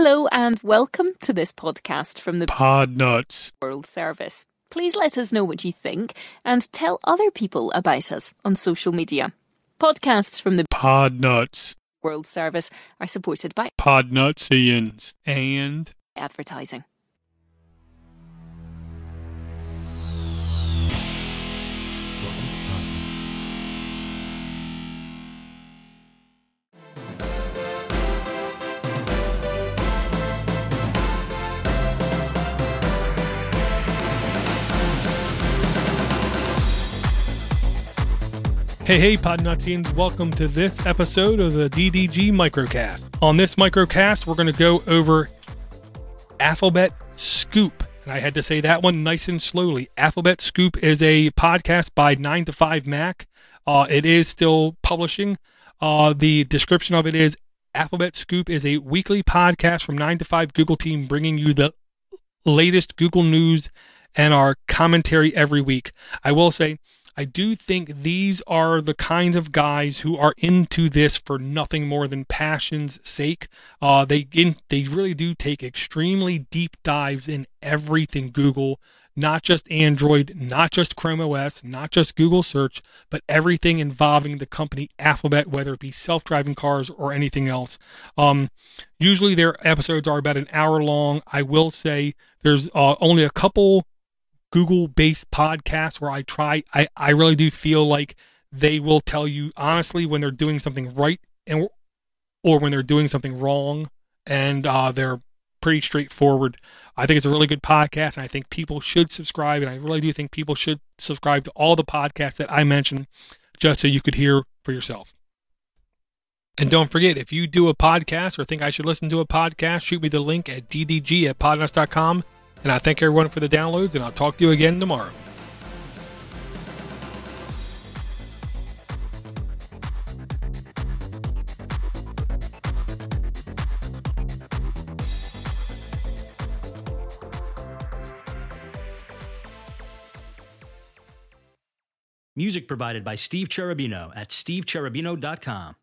Hello and welcome to this podcast from the Podnutz World Service. Please let us know what you think and tell other people about us on social media. Podcasts from the Podnutz. World Service are supported by Podnutzians. And advertising. Hey, hey, Podnutzians, welcome to this episode of the DDG Microcast. On this microcast, we're going to go over Alphabet Scoop. And I had to say that one nice and slowly. Alphabet Scoop is a podcast by 9 to 5 Mac. Uh, it is still publishing. Uh, the description of it is Alphabet Scoop is a weekly podcast from 9 to 5 Google team bringing you the latest Google news and our commentary every week. I will say, I do think these are the kinds of guys who are into this for nothing more than passion's sake. Uh, they in, they really do take extremely deep dives in everything Google, not just Android, not just Chrome OS, not just Google Search, but everything involving the company Alphabet, whether it be self-driving cars or anything else. Um, usually their episodes are about an hour long. I will say there's uh, only a couple Google based podcasts where I try I, I really do feel like they will tell you honestly when they're doing something right and or when they're doing something wrong and uh, they're pretty straightforward. I think it's a really good podcast and I think people should subscribe and I really do think people should subscribe to all the podcasts that I mentioned just so you could hear for yourself. And don't forget, if you do a podcast or think I should listen to a podcast, shoot me the link at ddg at podnutz.com. And I thank everyone for the downloads, and I'll talk to you again tomorrow. Music provided by Steve Cherubino at stevecherubino.com.